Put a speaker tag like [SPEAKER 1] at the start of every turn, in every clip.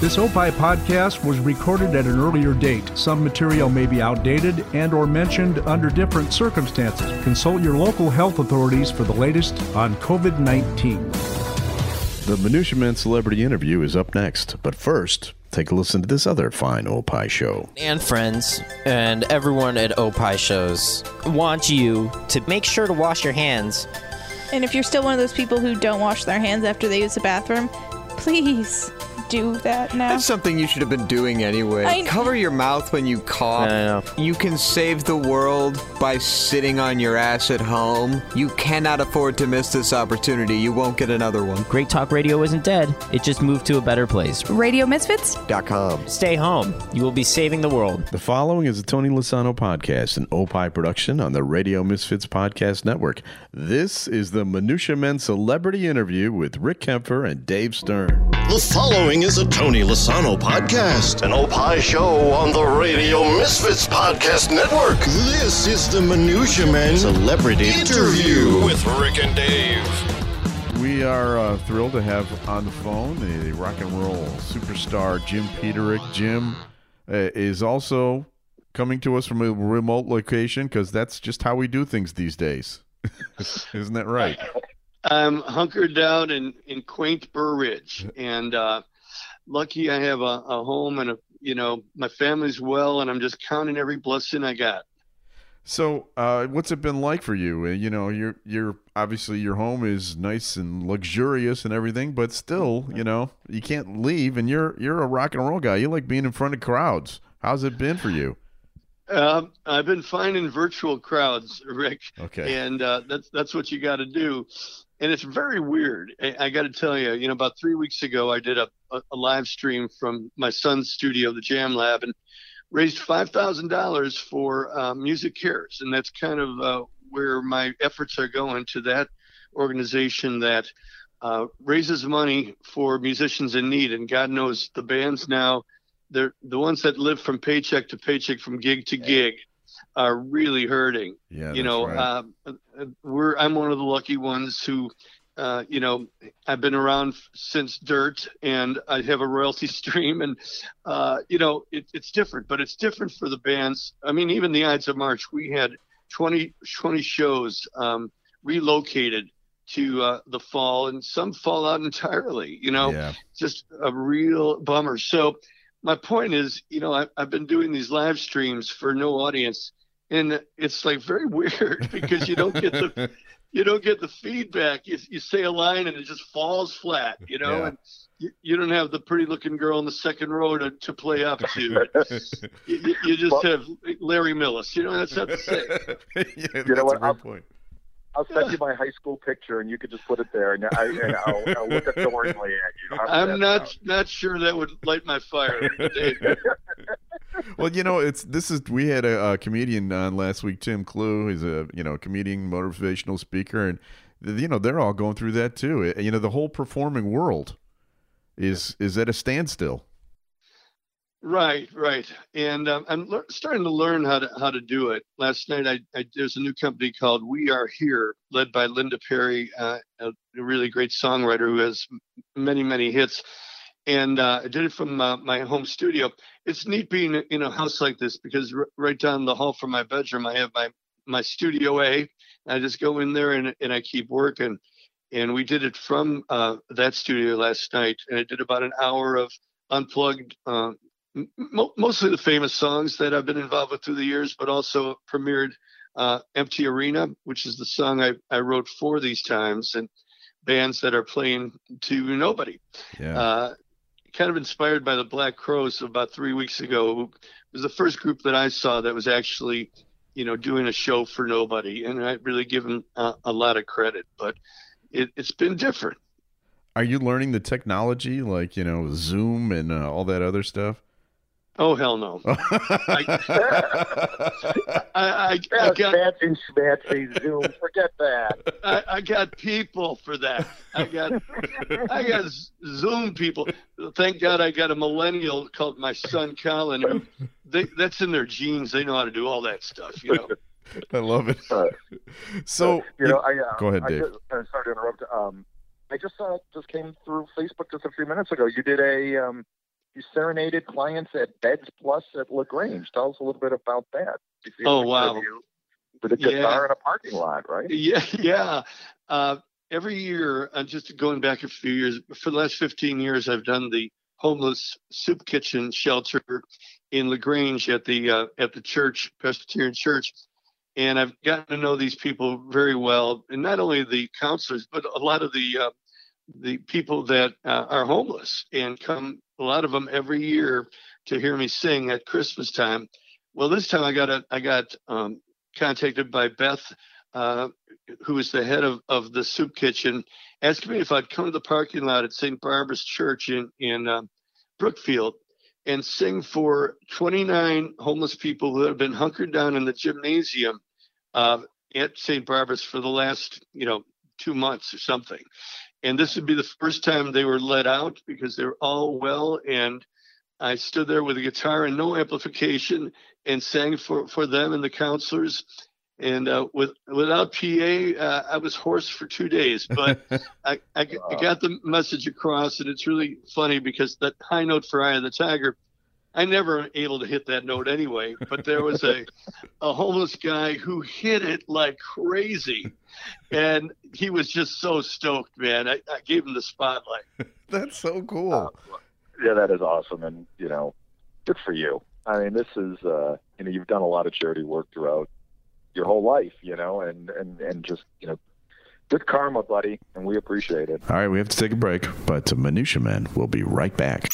[SPEAKER 1] This OPI podcast was recorded at an earlier date. Some material may be outdated and or mentioned under different circumstances. Consult your local health authorities for the latest on COVID-19.
[SPEAKER 2] The Minutia Men celebrity interview is up next, but first, take a listen to this other fine OPI show.
[SPEAKER 3] and friends and everyone at OPI shows want you to make sure to wash your hands.
[SPEAKER 4] And if you're still one of those people who don't wash their hands after they use the bathroom, please do that now.
[SPEAKER 5] That's something you should have been doing anyway.
[SPEAKER 4] I-
[SPEAKER 5] Cover your mouth when you cough.
[SPEAKER 3] I know.
[SPEAKER 5] You can save the world by sitting on your ass at home. You cannot afford to miss this opportunity. You won't get another one.
[SPEAKER 3] Great Talk Radio isn't dead. It just moved to a better place.
[SPEAKER 4] Radio Misfits?
[SPEAKER 5] Dot com.
[SPEAKER 3] Stay home. You will be saving the world.
[SPEAKER 2] The following is a Tony Lasano podcast, an Opie production on the Radio Misfits Podcast Network. This is the Minutia Men celebrity interview with Rick Kaempfer and Dave Stern.
[SPEAKER 6] The following is a Tony Lasano podcast, an Opie show on the Radio Misfits Podcast Network. This is the Minutia Man Celebrity Interview with Rick and Dave.
[SPEAKER 2] We are uh, thrilled to have on the phone the rock and roll superstar Jim Peterik. Jim uh, is also coming to us from a remote location because that's just how we do things these days. Isn't that right?
[SPEAKER 7] I'm hunkered down in, in quaint Burr Ridge, and uh, lucky I have a, a home and a you know my family's well, and I'm just counting every blessing I got.
[SPEAKER 2] So, uh, what's it been like for you? Uh, You know, you're you're obviously your home is nice and luxurious and everything, but still, you know, you can't leave, and you're you're a rock and roll guy. You like being in front of crowds. How's it been for you?
[SPEAKER 7] Um, I've been finding virtual crowds, Rick,
[SPEAKER 2] Okay.
[SPEAKER 7] and uh, that's that's what you got to do. And it's very weird. I, I got to tell you, you know, about three weeks ago, I did a, a, a live stream from my son's studio, the Jam Lab, and raised five thousand dollars for uh, MusiCares, and that's kind of uh, where my efforts are going to that organization that uh, raises money for musicians in need. And God knows the bands now, they're the ones that live from paycheck to paycheck, from gig to gig, are really hurting
[SPEAKER 2] Yeah,
[SPEAKER 7] you know
[SPEAKER 2] right.
[SPEAKER 7] um, uh, we're i'm one of the lucky ones who uh, you know i've been around since dirt and i have a royalty stream and uh, you know it, it's different but it's different for the bands i mean even the ides of march we had 20 20 shows um, relocated to uh, the fall and some fall out entirely you know
[SPEAKER 2] yeah.
[SPEAKER 7] just a real bummer. So my point is, you know, I, I've been doing these live streams for no audience, and it's like very weird because you don't get the you don't get the feedback. You, you say a line and it just falls flat, you know,
[SPEAKER 2] Yeah.
[SPEAKER 7] and you, you don't have the pretty looking girl in the second row to, to play up to. you, you- you just have Larry Millas. You know, that's not the same.
[SPEAKER 2] yeah, that's
[SPEAKER 8] know
[SPEAKER 2] a
[SPEAKER 8] what?
[SPEAKER 2] great
[SPEAKER 8] I'll-
[SPEAKER 2] point.
[SPEAKER 8] I'll send you my high school picture, and you could just put it there, and, I, and I'll, I'll look adoringly at you. How does
[SPEAKER 7] I'm not
[SPEAKER 8] sound?
[SPEAKER 7] not sure that would light my fire.
[SPEAKER 2] Well, you know, it's this is we had a, a comedian on last week, Tim Clue. He's a you know comedian, motivational speaker, and you know they're all going through that too. Uh, You know, the whole performing world is is at a standstill.
[SPEAKER 7] Right, right, and um, I'm lear- starting to learn how to how to do it. Last night, I, I there's a new company called We Are Here, led by Linda Perry, uh, a, really great songwriter who has many many hits, and uh, I did it from uh, my home studio. It's neat being in a house like this because r- right down the hall from my bedroom, I have my my studio A. I just go in there and and I keep working, and we did it from uh, that studio last night, and I did about an hour of unplugged. Uh, mo- mostly the famous songs that I've been involved with through the years, but also premiered uh, Empty Arena, which is the song I, I wrote for these times and bands that are playing to nobody.
[SPEAKER 2] Yeah.
[SPEAKER 7] Uh, kind of inspired by the Black Crowes about three weeks ago. who was the first group that I saw that was actually, you know, doing a show for nobody. And I really give them uh, a lot of credit, but it, it's been different.
[SPEAKER 2] Are you learning the technology like you know Zoom and uh, all that other stuff?
[SPEAKER 7] Oh, hell no. I, I, I
[SPEAKER 8] Yeah,
[SPEAKER 7] got
[SPEAKER 8] fancy schmancy Zoom. Forget that.
[SPEAKER 7] I, I got people for that. I got I got Zoom people. Thank God I got a millennial called my son Colin. Who they, that's in their genes. They know how to do all that stuff. You know.
[SPEAKER 2] I love it.
[SPEAKER 8] Uh,
[SPEAKER 2] So
[SPEAKER 8] you know, I uh,
[SPEAKER 2] Go ahead,
[SPEAKER 8] I
[SPEAKER 2] Dave.
[SPEAKER 8] Just, uh, sorry to interrupt. Um, I just uh, just came through Facebook just a few minutes ago. You did a um, you serenaded clients at Beds Plus at La Grange. Tell us a little bit about that. You see a
[SPEAKER 7] Oh, wow.
[SPEAKER 8] With a guitar
[SPEAKER 7] Yeah.
[SPEAKER 8] in a parking lot, right?
[SPEAKER 7] Yeah, yeah. Uh, every year, uh, just going back a few years, for the last 15 years, I've done the homeless soup kitchen shelter in La Grange at the uh, at the church, Presbyterian Church, and I've gotten to know these people very well, and not only the counselors, but a lot of the uh, the people that uh, are homeless and come. A lot of them every year to hear me sing at Christmas time. Well, this time I got a I got um, contacted by Beth uh, the head of, of the soup kitchen, asked me if I'd come to the parking lot at St. Barbara's Church in in um, Brookfield and sing for 29 homeless people who have been hunkered down in the gymnasium uh, at St. Barbara's for the last you know two months or something. And this would be the first time they were let out because they were all well and. I stood there with a guitar and no amplification and sang for, for them and the counselors and uh, with without PA, uh, I was hoarse for two days. But I I got the message across, and it's really funny because that high note for Eye of the Tiger, I never able to hit that note anyway. But there was a a homeless guy who hit it like crazy, and he was just so stoked, man. I, I gave him the spotlight.
[SPEAKER 2] That's so cool.
[SPEAKER 8] Yeah, that is awesome, and you know, good for you. I mean, this is uh, you know, you've done a lot of charity work throughout your whole life, you know, and and and just you know, good karma, buddy, and we appreciate it.
[SPEAKER 2] All right, we have to take a break, but Minutia Men will be right back.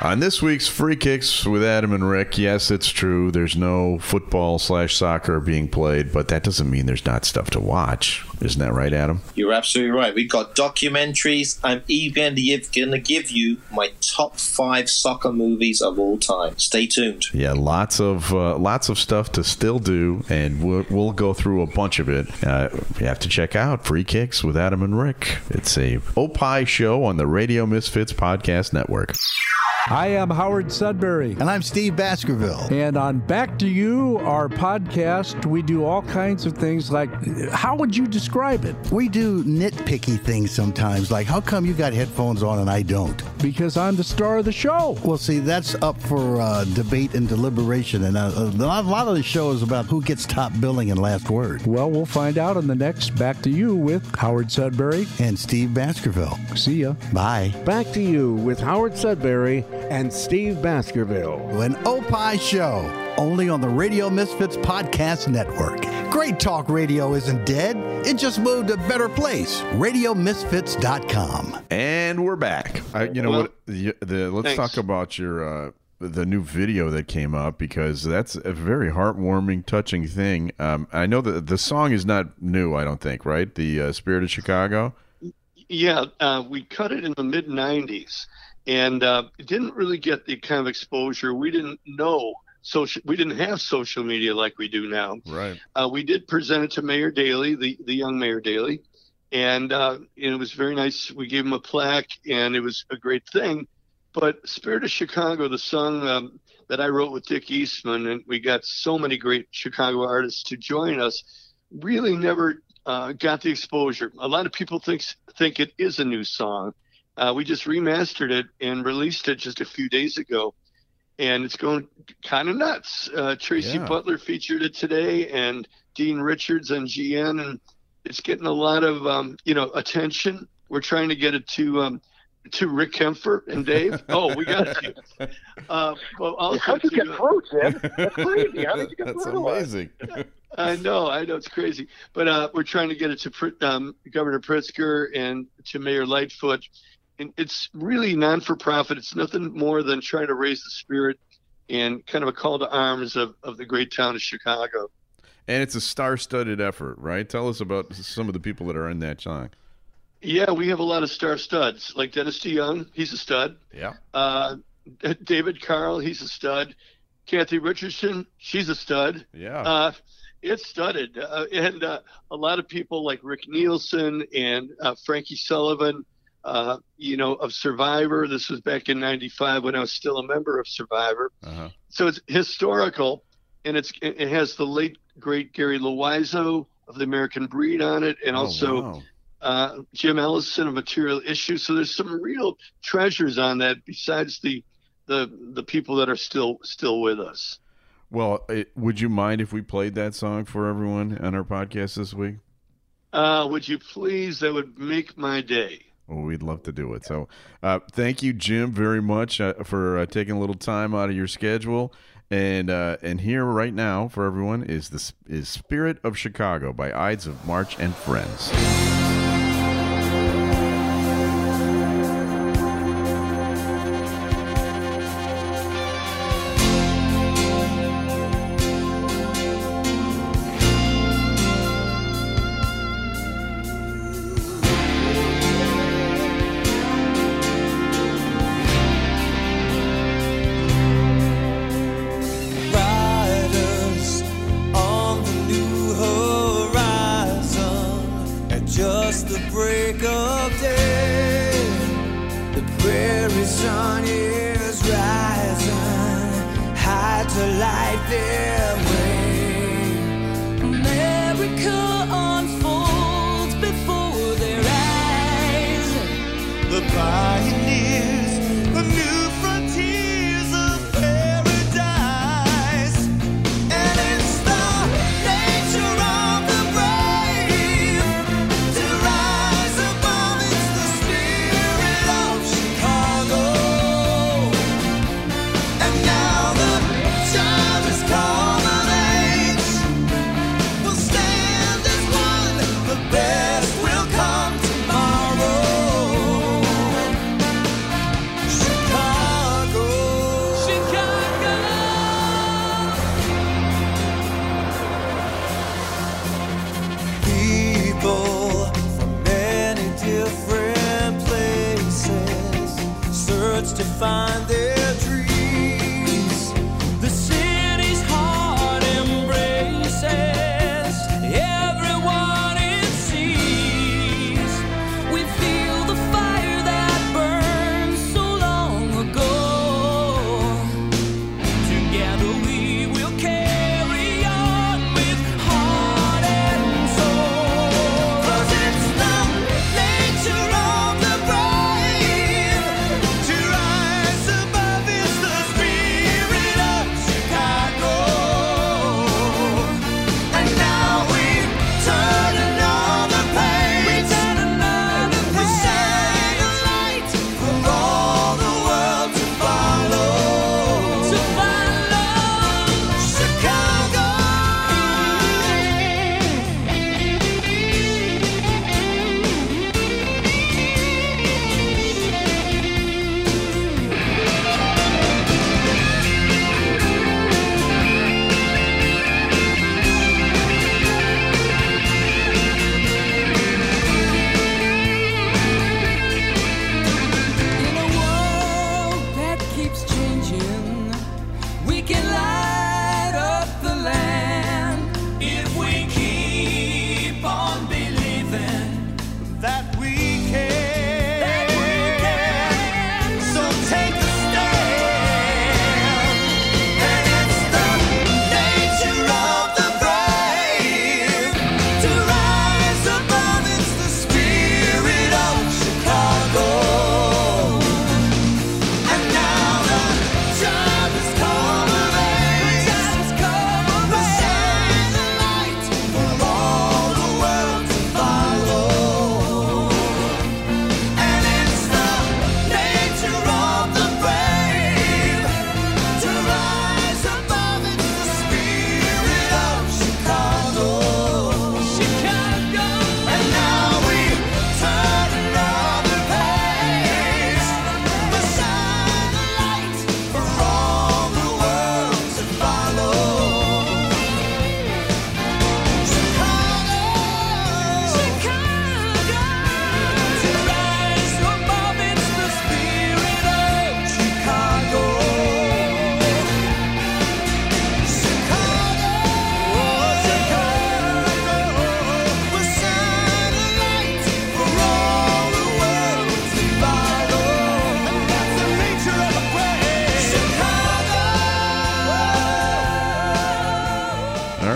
[SPEAKER 2] On this week's Free Kicks with Adam and Rick, yes, it's true. There's no football slash soccer being played, but that doesn't mean there's not stuff to watch. Isn't that right, Adam?
[SPEAKER 9] You're absolutely right. We've got documentaries. I'm even going to give you my top five soccer movies of all time. Stay tuned.
[SPEAKER 2] Yeah, lots of uh, lots of stuff to still do, and we'll, we'll go through a bunch of it. Uh, you have to check out Free Kicks with Adam and Rick. It's a Opie show on the Radio Misfits Podcast Network.
[SPEAKER 1] I am Howard Sudbury.
[SPEAKER 10] And I'm Steve Baskerville.
[SPEAKER 1] And on Back to You, our podcast, we do all kinds of things like how would you describe it?
[SPEAKER 10] We do nitpicky things sometimes, like how come you got headphones on and I don't?
[SPEAKER 1] Because I'm the star of the show.
[SPEAKER 10] Well, see, that's up for uh, debate and deliberation. And uh, a lot a lot of the show is about who gets top billing and last word.
[SPEAKER 1] Well, we'll find out in the next Back to You with Howard Sudbury
[SPEAKER 10] And Steve Baskerville.
[SPEAKER 1] See ya.
[SPEAKER 10] Bye.
[SPEAKER 11] Back to you with Howard Sudbury and Steve Baskerville.
[SPEAKER 10] An Opie show, only on the Radio Misfits Podcast Network. Great Talk Radio isn't dead, it just moved to a better place. RadioMisfits.com.
[SPEAKER 2] And we're back. I, you know
[SPEAKER 7] Well,
[SPEAKER 2] what? The, the, let's
[SPEAKER 7] thanks.
[SPEAKER 2] talk about your uh, the new video that came up because that's a very heartwarming, touching thing. Um, I know that the song is not new. I don't think, right? The uh, Spirit of Chicago.
[SPEAKER 7] Yeah, uh, we cut it in the mid 90s and uh, it didn't really get the kind of exposure. We didn't know social, we didn't have social media like we do now.
[SPEAKER 2] Right.
[SPEAKER 7] Uh, we did present it to Mayor Daley, the, the young Mayor Daley, and, uh, and it was very nice. We gave him a plaque and it was a great thing. But Spirit of Chicago, the song um, that I wrote with Dick Eastman, and we got so many great Chicago artists to join us, really never uh, got the exposure. A lot of people think think it is a new song. Uh, we just remastered it and released it just a few days ago, and it's going kind of nuts. Uh, Tracy
[SPEAKER 2] Yeah.
[SPEAKER 7] Butler featured it today, and Dean Richards on GN, and it's getting a lot of um, you know attention. We're trying to get it to um, to Rick Kaempfer and Dave. Oh, we got it. to. Uh, well, also
[SPEAKER 8] How'd you
[SPEAKER 7] to,
[SPEAKER 8] get through, Jim? That's crazy. How did you get
[SPEAKER 2] That's
[SPEAKER 8] through? to
[SPEAKER 2] amazing.
[SPEAKER 7] I know, I know, it's crazy, but uh, we're trying to get it to um, Governor Pritzker and to Mayor Lightfoot, and it's really non-for-profit. It's nothing more than trying to raise the spirit and kind of a call to arms of, of the great town of Chicago.
[SPEAKER 2] And it's a star-studded effort, right? Tell us about some of the people that are in that song.
[SPEAKER 7] Yeah, we have a lot of star studs like Dennis DeYoung. He's a stud.
[SPEAKER 2] Yeah.
[SPEAKER 7] Uh, David Carl. He's a stud. Kathy Richardson. She's a stud.
[SPEAKER 2] Yeah.
[SPEAKER 7] Uh, it's studded, uh, and uh, a lot of people like Rick Nielsen and uh, Frankie Sullivan uh, you know, of Survivor. This was back in '95 when I was still a member of Survivor.
[SPEAKER 2] Uh-huh.
[SPEAKER 7] So it's historical, and it's it has the late great Gary Loizzo of the American Breed on it, and
[SPEAKER 2] oh,
[SPEAKER 7] also
[SPEAKER 2] wow.
[SPEAKER 7] uh, Jim Ellison of Material Issues. So there's some real treasures on that besides the the the people that are still still with us.
[SPEAKER 2] Well, it, would you mind if we played that song for everyone on our podcast this week?
[SPEAKER 7] Uh, would you please? That would make my day.
[SPEAKER 2] We'd love to do it. So, uh, thank you, Jim, very much uh, for uh, taking a little time out of your schedule. And uh, and here right now for everyone is the is Spirit of Chicago by Ides of March and Friends.
[SPEAKER 12] find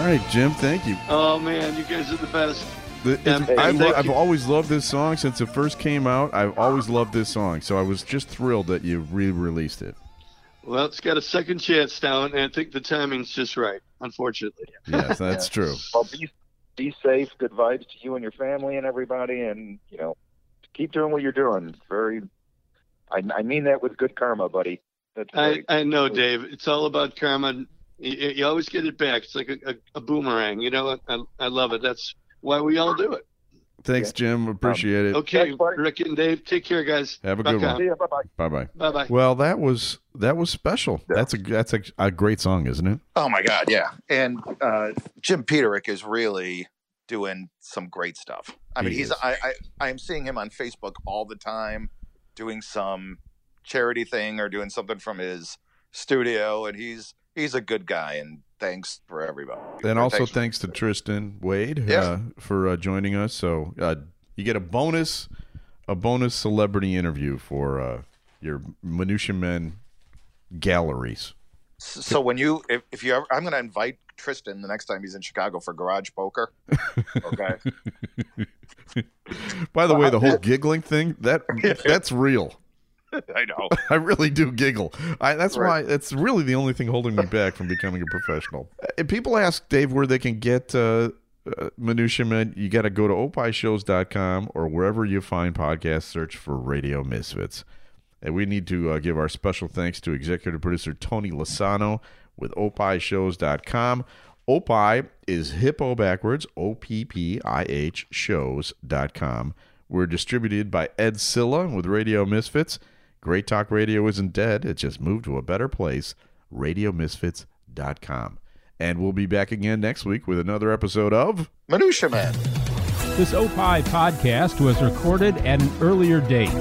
[SPEAKER 2] right, Jim, thank you.
[SPEAKER 7] Oh, man, you guys are the best.
[SPEAKER 2] The, I've, I've always loved this song since it first came out. I've always loved this song, so I was just thrilled that you re-released it.
[SPEAKER 7] Well, it's got a second chance now, and I think the timing's just right. Unfortunately.
[SPEAKER 2] Yes, that's true.
[SPEAKER 8] Well, be, be safe. Good vibes to you and your family and everybody, and you know, keep doing what you're doing. Very, I, I mean that with good karma, buddy.
[SPEAKER 7] I, I know, Dave. It's all about karma. You, you always get it back. It's like a, a, a boomerang. You know, I, I love it. That's why we all do it.
[SPEAKER 2] Thanks, Jim. Appreciate it.
[SPEAKER 7] Okay, Rick and Dave, take care, guys.
[SPEAKER 2] Have a good
[SPEAKER 7] Bye-bye.
[SPEAKER 2] one.
[SPEAKER 8] Bye bye.
[SPEAKER 2] Bye bye.
[SPEAKER 7] Bye-bye.
[SPEAKER 2] Well, that was that was special. That's a that's a, a great song, isn't it?
[SPEAKER 13] Oh my God, yeah. And uh, Jim Peterik is really doing some great stuff. I mean,
[SPEAKER 2] He
[SPEAKER 13] he's
[SPEAKER 2] is.
[SPEAKER 13] I, I I am seeing him on Facebook all the time, doing some charity thing or doing something from his studio, and he's he's a good guy. And thanks for everybody.
[SPEAKER 2] And also
[SPEAKER 13] Thanks.
[SPEAKER 2] thanks to Tristan Wade
[SPEAKER 13] Yeah.
[SPEAKER 2] uh, for uh, joining us. So uh, you get a bonus a bonus celebrity interview for uh, your Minutia Men galleries.
[SPEAKER 13] So when you if, if you ever, I'm going to invite Tristan the next time he's in Chicago for garage poker. Okay.
[SPEAKER 2] By the way, the whole giggling thing that that's real.
[SPEAKER 13] I know.
[SPEAKER 2] I really do giggle. I, that's
[SPEAKER 13] Right.
[SPEAKER 2] why it's really the only thing holding me back from becoming a professional. If people ask Dave where they can get uh, uh, Minutia Men, you got to go to opishows.com or wherever you find podcasts, search for Radio Misfits. And we need to uh, give our special thanks to executive producer Tony Lasano with opishows.com. Opie is hippo backwards, O P P I H shows.com. We're distributed by Ed Silla with Radio Misfits. Great Talk Radio isn't dead, it just moved to a better place. RadioMisfits.com. And we'll be back again next week with another episode of
[SPEAKER 13] Minutia Man.
[SPEAKER 14] This Opie podcast was recorded at an earlier date.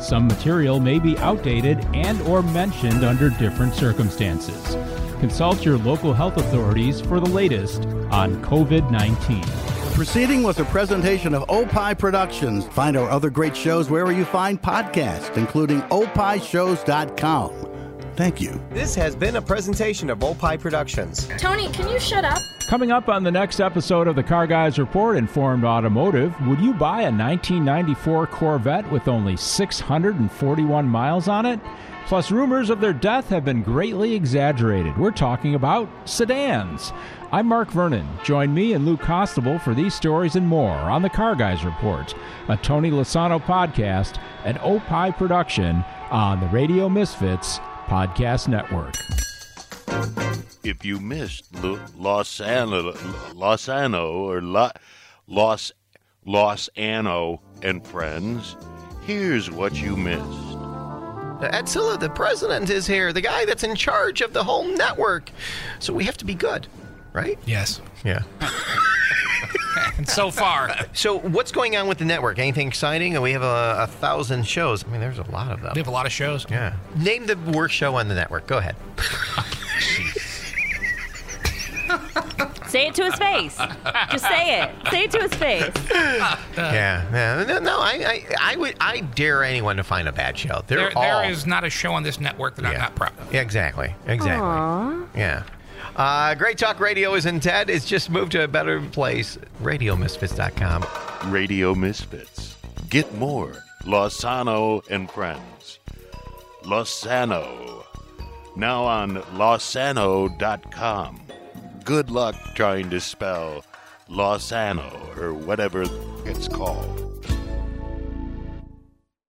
[SPEAKER 14] Some material may be outdated and or mentioned under different circumstances. Consult your local health authorities for the latest on COVID-19.
[SPEAKER 10] Proceeding was a presentation of Opie Productions. Find our other great shows wherever you find podcasts, including opishows.com. Thank you.
[SPEAKER 15] This has been a presentation of Opie Productions.
[SPEAKER 16] Tony, can you shut up?
[SPEAKER 14] Coming up on the next episode of the Car Guys Report Informed Automotive, would you buy a 1994 Corvette with only 641 miles on it? Plus, rumors of their death have been greatly exaggerated. We're talking about sedans. I'm Mark Vernon. Join me and Lou Costable for these stories and more on the Car Guys Report, a Tony Lasano podcast, an Opie production on the Radio Misfits Podcast Network.
[SPEAKER 17] if you missed Lo- Los Ano, Los Ano or La, Los Los Ano and friends, here's what you missed.
[SPEAKER 15] Edsilla, the president, is here, the guy that's in charge of the whole network. So we have to be good, right?
[SPEAKER 18] Yes.
[SPEAKER 15] Yeah.
[SPEAKER 18] and so far.
[SPEAKER 15] So what's going on with the network? Anything exciting? We have a, a thousand shows. I mean, there's a lot of them.
[SPEAKER 18] We have a lot of shows.
[SPEAKER 15] Yeah. Name the worst show on the network. Go ahead.
[SPEAKER 19] Say it to his face. Just say it. Say it to his face.
[SPEAKER 15] yeah. yeah. No, no I, I, I would, I dare anyone to find a bad show. They're
[SPEAKER 18] There,
[SPEAKER 15] all.
[SPEAKER 18] there is not a show on this network that I'm not proud of.
[SPEAKER 15] Yeah, exactly. Exactly. Yeah. Uh, Great Talk Radio isn't dead. It's just moved to a better place. RadioMisfits.com.
[SPEAKER 17] Radio Misfits. Get more Losano and friends. Losano. Now on losano.com. Good luck trying to spell Losano or whatever it's called.